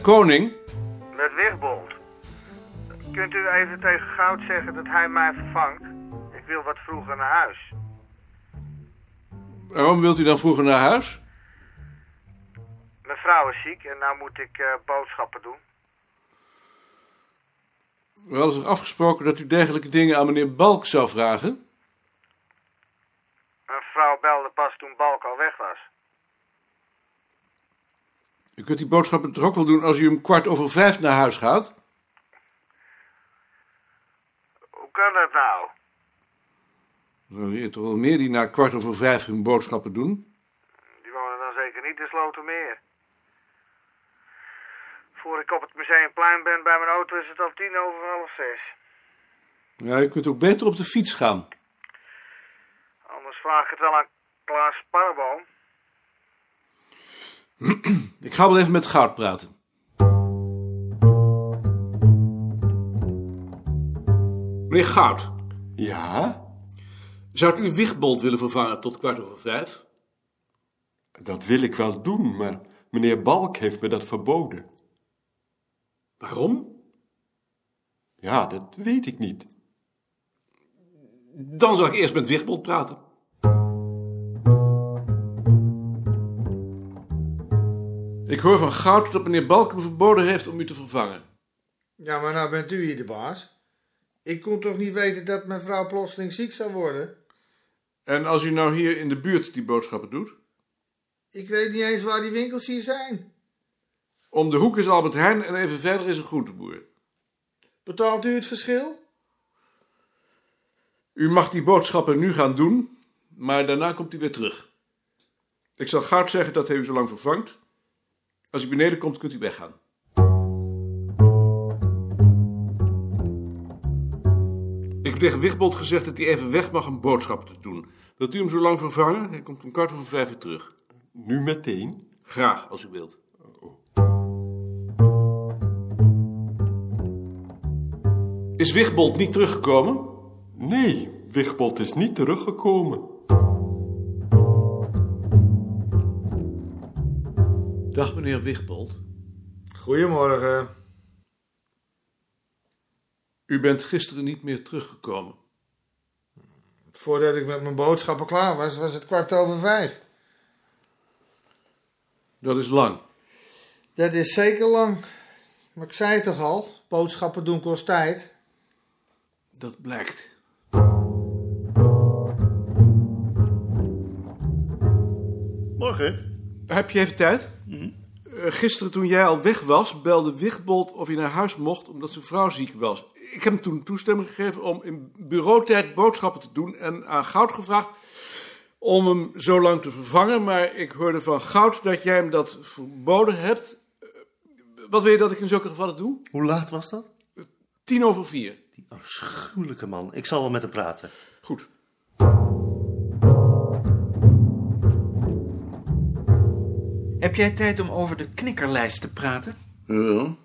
Met Koning? Met Wigbold. Kunt u even tegen Goud zeggen dat hij mij vervangt? Ik wil wat vroeger naar huis. Waarom wilt u dan vroeger naar huis? Mijn vrouw is ziek en nou moet ik eh, boodschappen doen. We hadden toch afgesproken dat u dergelijke dingen aan meneer Balk zou vragen? Mijn vrouw belde pas toen Balk al weg was. U kunt die boodschappen toch ook wel doen als u om kwart over vijf naar huis gaat? Hoe kan dat nou? Er zijn hier toch wel meer die na kwart over vijf hun boodschappen doen? Die wonen dan zeker niet in Slotermeer. Voor ik op het Museumplein ben bij mijn auto is het al tien over half zes. Ja, u kunt ook beter op de fiets gaan. Anders vraag ik het wel aan Klaas Parboom. Ik ga wel even met Goud praten. Meneer Goud, Ja, zou u Wigbold willen vervangen tot kwart over vijf? dat wil ik wel doen, maar meneer Balk heeft me dat verboden. Waarom? Ja, dat weet ik niet. Dan zal ik eerst met Wigbold praten. Ik hoor van Goud dat meneer Balk u verboden heeft om u te vervangen. Ja, maar nou bent u hier de baas. Ik kon toch niet weten dat mijn vrouw plotseling ziek zou worden? En als u nou hier in de buurt die boodschappen doet? Ik weet niet eens waar die winkels hier zijn. Om de hoek is Albert Heijn en even verder is een groenteboer. Betaalt u het verschil? U mag die boodschappen nu gaan doen, maar daarna komt u weer terug. Ik zal Goud zeggen dat hij u zo lang vervangt. Als u beneden komt, kunt u weggaan. Ik heb tegen Wigbold gezegd dat hij even weg mag om boodschappen te doen. Wilt u hem zo lang vervangen? Hij komt om kwart over vijf weer terug. Nu meteen? Graag, als u wilt. Is Wigbold niet teruggekomen? Nee, Wigbold is niet teruggekomen. Dag, meneer Wigbold. Goedemorgen. U bent gisteren niet meer teruggekomen. Voordat ik met mijn boodschappen klaar was, was het kwart over vijf. Dat is lang. Dat is zeker lang. Maar ik zei het toch al, boodschappen doen kost tijd. Dat blijkt. Morgen. Heb je even tijd? Eh, gisteren toen jij al weg was, belde Wigbold of hij naar huis mocht omdat zijn vrouw ziek was. Ik heb hem toen toestemming gegeven om in bureautijd boodschappen te doen en aan Goud gevraagd om hem zo lang te vervangen. Maar ik hoorde van Goud dat jij hem dat verboden hebt. Eh, Wat wil je dat ik in zulke gevallen doe? Hoe laat was dat? Tien over vier. Die afschuwelijke man. Ik zal wel met hem praten. Goed. Heb jij tijd om over de knikkerlijst te praten? Ja.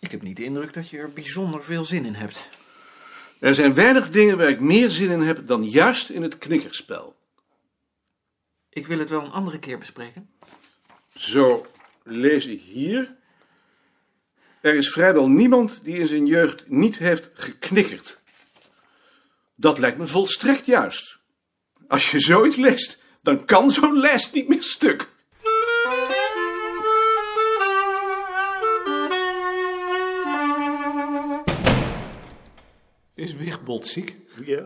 Ik heb niet de indruk dat je er bijzonder veel zin in hebt. Er zijn weinig dingen waar ik meer zin in heb dan juist in het knikkerspel. Ik wil het wel een andere keer bespreken. Zo lees ik hier. Er is vrijwel niemand die in zijn jeugd niet heeft geknikkerd. Dat lijkt me volstrekt juist. Als je zoiets leest, dan kan zo'n lijst niet meer stuk. Is Wigbold ziek? Ja.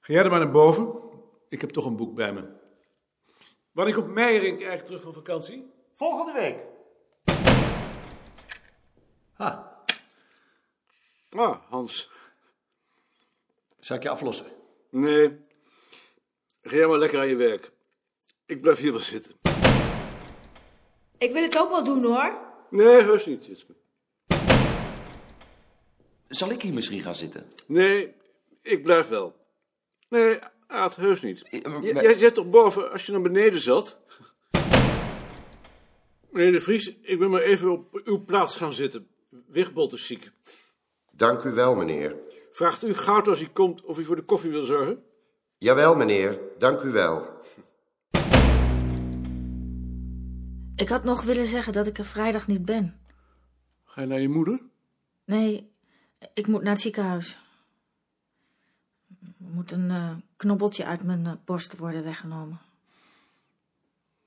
Ga jij er maar naar boven. Ik heb toch een boek bij me. Wanneer komt Meijerink eigenlijk terug van vakantie? Volgende week. Ha, Ah, Hans. zal ik je aflossen? Nee. Ga jij maar lekker aan je werk. Ik blijf hier wel zitten. Ik wil het ook wel doen hoor. Nee, heus niet. Jitske. Zal ik hier misschien gaan zitten? Nee, ik blijf wel. Nee, Aad, heus niet. Eh, J- jij zit toch boven als je naar beneden zat? Meneer de Vries, ik ben maar even op uw plaats gaan zitten. Wigbold is ziek. Dank u wel, meneer. Vraagt u Goud als hij komt of hij voor de koffie wil zorgen? Jawel, meneer. Dank u wel. Ik had nog willen zeggen dat ik er vrijdag niet ben. Ga je naar je moeder? Nee, ik moet naar het ziekenhuis. Er moet een eh, knobbeltje uit mijn eh, borst worden weggenomen.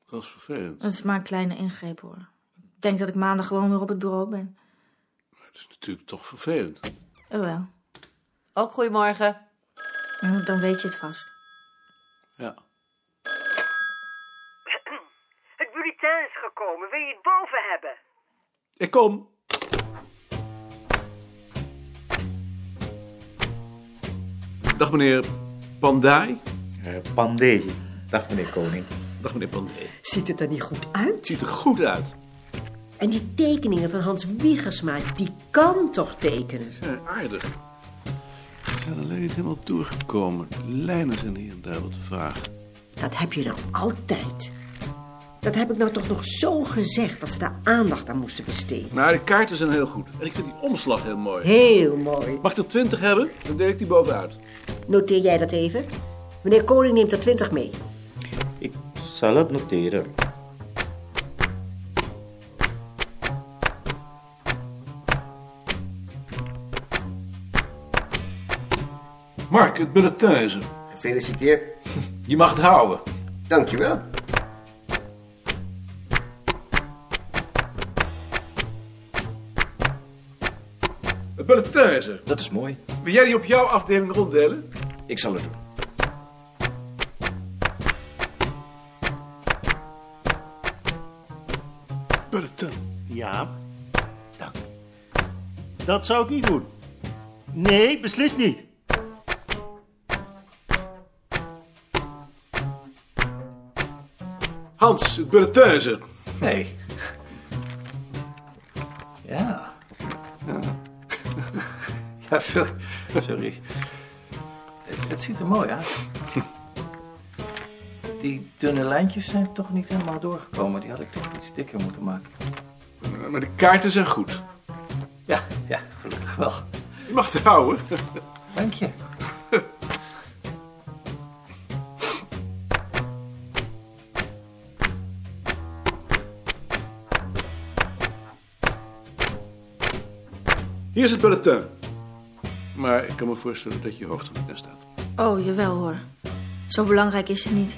Dat is vervelend. Dat is maar een kleine ingreep hoor. Ik denk dat ik maandag gewoon weer op het bureau ben. Het is natuurlijk toch vervelend. Jawel, Ook goedemorgen. Nou, dan weet je het vast. Ja. Het bulletin is gekomen. Wil je het boven hebben? Ik kom. Dag meneer Pandai. Pandé. Dag meneer Koning. Dag meneer Pandai. Ziet het er niet goed uit? Het ziet er goed uit. En die tekeningen van Hans Wiegersma, die kan toch tekenen? Ze zijn aardig. Ze zijn alleen niet helemaal doorgekomen. De lijnen zijn hier en daar wat vragen. Dat heb je nou altijd. Dat heb ik nou toch nog zo gezegd, dat ze daar aandacht aan moesten besteden. Nou, de kaarten zijn heel goed. En ik vind die omslag heel mooi. Heel mooi. Mag ik er twintig hebben? Dan deel ik die bovenuit. Noteer jij dat even? Meneer Koning neemt er twintig mee. Ik zal het noteren. Mark, het bulletin is er. Gefeliciteerd. Je mag het houden. Dankjewel. Er. Dat is mooi. Wil jij die op jouw afdeling ronddelen? Ik zal het doen. Bulletin. Ja, dank. Dat zou ik niet doen. Nee, beslist niet. Hans, het bulletin. Nee. Ja. Ja, ja sorry. sorry. Het, het ziet er mooi uit. Die dunne lijntjes zijn toch niet helemaal doorgekomen. Die had ik toch iets dikker moeten maken. Maar de kaarten zijn goed. Ja, ja, gelukkig wel. Je mag het houden. Dank je. Hier is het bulletin. Maar ik kan me voorstellen dat je hoofd er niet naar staat. Oh, jawel hoor. Zo belangrijk is het niet.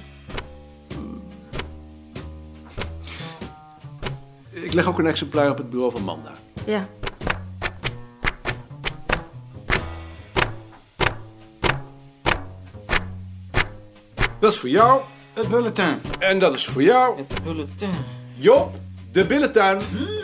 Ik leg ook een exemplaar op het bureau van Manda. Ja, Dat is voor jou. Het bulletin. En dat is voor jou. Het bulletin. Job, de billentuin. Het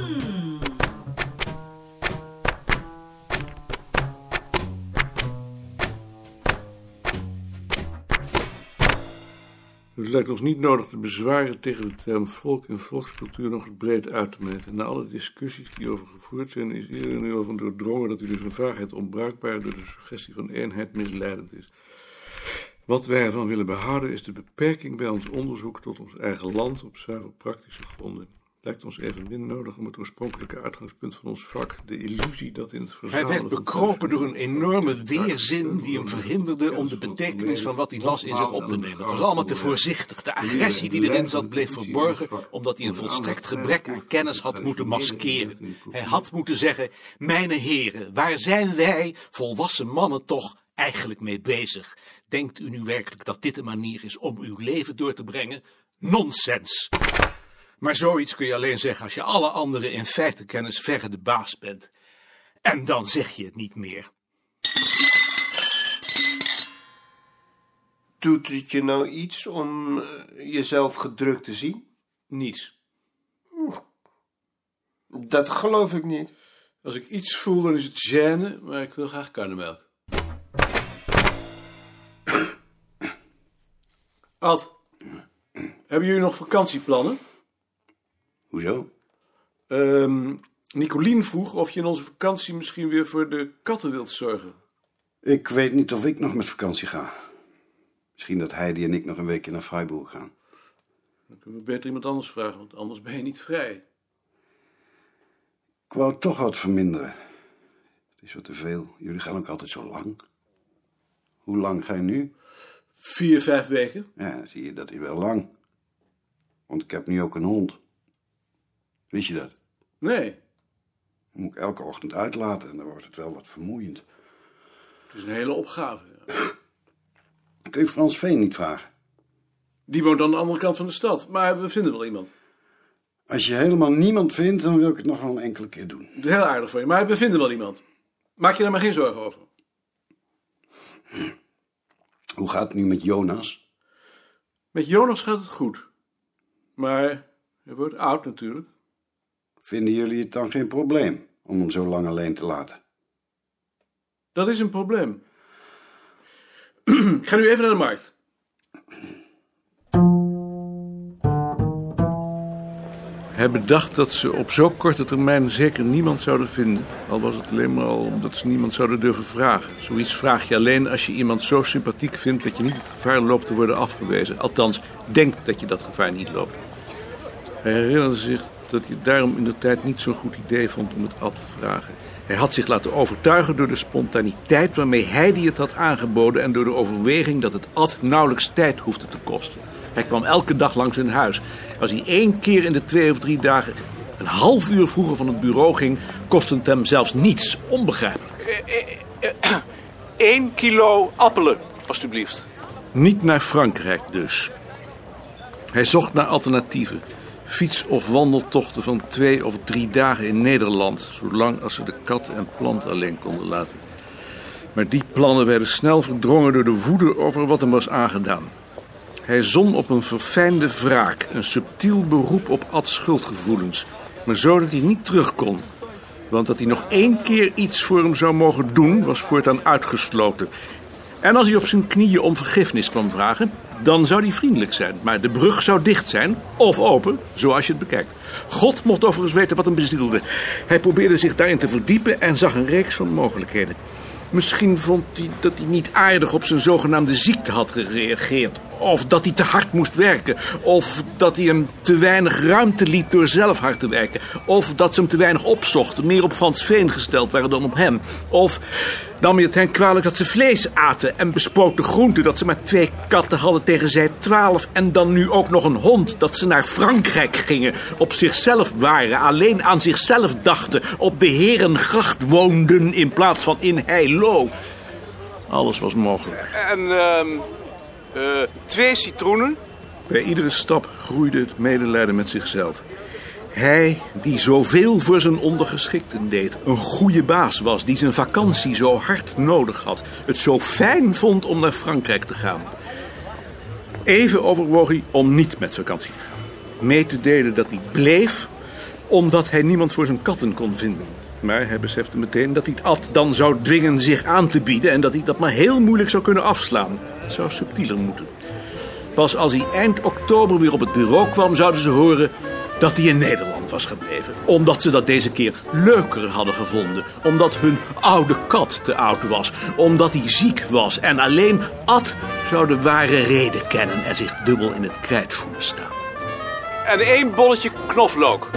lijkt ons niet nodig te bezwaren tegen de term volk en volkscultuur nog breed uit te meten. Na alle discussies die over gevoerd zijn, is iedereen nu over doordrongen dat u dus een vaagheid onbruikbaar door de suggestie van eenheid misleidend is. Wat wij ervan willen behouden is de beperking bij ons onderzoek tot ons eigen land op zuiver praktische gronden. Lijkt ons evenmin nodig om het oorspronkelijke uitgangspunt van ons vak, de illusie dat in het Hij verzamelen werd van bekropen door een enorme weerzin die hem verhinderde om de betekenis van wat hij las in zich op te nemen. Het was allemaal te voorzichtig. De agressie die erin zat bleef verborgen omdat hij een volstrekt gebrek aan kennis had moeten maskeren. Hij had moeten zeggen, mijn heren, waar zijn wij, volwassen mannen toch, eigenlijk mee bezig? Denkt u nu werkelijk dat dit een manier is om uw leven door te brengen? Nonsens! Maar zoiets kun je alleen zeggen als je alle anderen in feite kennis verre de baas bent. En dan zeg je het niet meer. Doet het je nou iets om eh, jezelf gedrukt te zien? Niets. Dat geloof ik niet. Als ik iets voel, dan is het gêne, maar ik wil graag karnemelk. Ad, hebben jullie nog vakantieplannen? Hoezo? Ehm Nicolien vroeg of je in onze vakantie misschien weer voor de katten wilt zorgen. Ik weet niet of ik nog met vakantie ga. Misschien dat Heidi en ik nog een weekje naar Freiburg gaan. Dan kunnen we beter iemand anders vragen, want anders ben je niet vrij. Ik wou toch wat verminderen. Het is wat te veel. Jullie gaan ook altijd zo lang. Hoe lang ga je nu? Vier, vijf weken. Ja, zie je, dat is wel lang. Want ik heb nu ook een hond. Wist je dat? Nee, moet ik elke ochtend uitlaten en dan wordt het wel wat vermoeiend. het is een hele opgave. ja. Kun je Frans Veen niet vragen? Die woont aan de andere kant van de stad, maar we vinden wel iemand. Als je helemaal niemand vindt, dan wil ik het nog wel een enkele keer doen. Heel aardig voor je, maar we vinden wel iemand. Maak je daar maar geen zorgen over. Hoe gaat het nu met Jonas? Met Jonas gaat het goed. Maar hij wordt oud natuurlijk. Vinden jullie het dan geen probleem om hem zo lang alleen te laten? Dat is een probleem. Ik ga nu even naar de markt. Hij bedacht dat ze op zo korte termijn zeker niemand zouden vinden. Al was het alleen maar al omdat ze niemand zouden durven vragen. Zoiets vraag je alleen als je iemand zo sympathiek vindt dat je niet het gevaar loopt te worden afgewezen. Althans, denkt dat je dat gevaar niet loopt. Hij herinnerde zich dat hij daarom in de tijd niet zo'n goed idee vond om het Ad te vragen. Hij had zich laten overtuigen door de spontaniteit waarmee hij die het had aangeboden en door de overweging dat het Ad nauwelijks tijd hoefde te kosten. Hij kwam elke dag langs hun huis. Als hij één keer in de twee of drie dagen een half uur vroeger van het bureau ging, kostte het hem zelfs niets. Onbegrijpelijk. Eén kilo appelen, alstublieft. Niet naar Frankrijk dus. Hij zocht naar alternatieven. Fiets- of wandeltochten van twee of drie dagen in Nederland, zolang als ze de kat en plant alleen konden laten. Maar die plannen werden snel verdrongen door de woede over wat hem was aangedaan. Hij zon op een verfijnde wraak, een subtiel beroep op Ads schuldgevoelens, maar zo dat hij niet terug kon. Want dat hij nog één keer iets voor hem zou mogen doen, was voortaan uitgesloten. En als hij op zijn knieën om vergiffenis kwam vragen, dan zou hij vriendelijk zijn. Maar de brug zou dicht zijn, of open, zoals je het bekijkt. God mocht overigens weten wat hem bezielde. Hij probeerde zich daarin te verdiepen en zag een reeks van mogelijkheden. Misschien vond hij dat hij niet aardig op zijn zogenaamde ziekte had gereageerd. Of dat hij te hard moest werken. Of dat hij hem te weinig ruimte liet door zelf hard te werken. Of dat ze hem te weinig opzochten, meer op Frans Veen gesteld waren dan op hem. Of nam hij het hen kwalijk dat ze vlees aten en bespoten groenten. Dat ze maar twee katten hadden tegen zij twaalf. En dan nu ook nog een hond. Dat ze naar Frankrijk gingen. Op zichzelf waren. Alleen aan zichzelf dachten. Op de Herengracht woonden in plaats van in Heilo. Alles was mogelijk. En ehm eh, twee citroenen. Bij iedere stap groeide het medelijden met zichzelf. Hij, die zoveel voor zijn ondergeschikten deed, een goede baas was, die zijn vakantie zo hard nodig had, het zo fijn vond om naar Frankrijk te gaan. Even overwoog hij om niet met vakantie. Mee te delen dat hij bleef, omdat hij niemand voor zijn katten kon vinden. Maar hij besefte meteen dat hij het Ad dan zou dwingen zich aan te bieden en dat hij dat maar heel moeilijk zou kunnen afslaan. Het zou subtieler moeten. Pas als hij eind oktober weer op het bureau kwam, zouden ze horen dat hij in Nederland was gebleven. Omdat ze dat deze keer leuker hadden gevonden. Omdat hun oude kat te oud was. Omdat hij ziek was. En alleen Ad zou de ware reden kennen en zich dubbel in het krijt voelen staan. En één bolletje knoflook.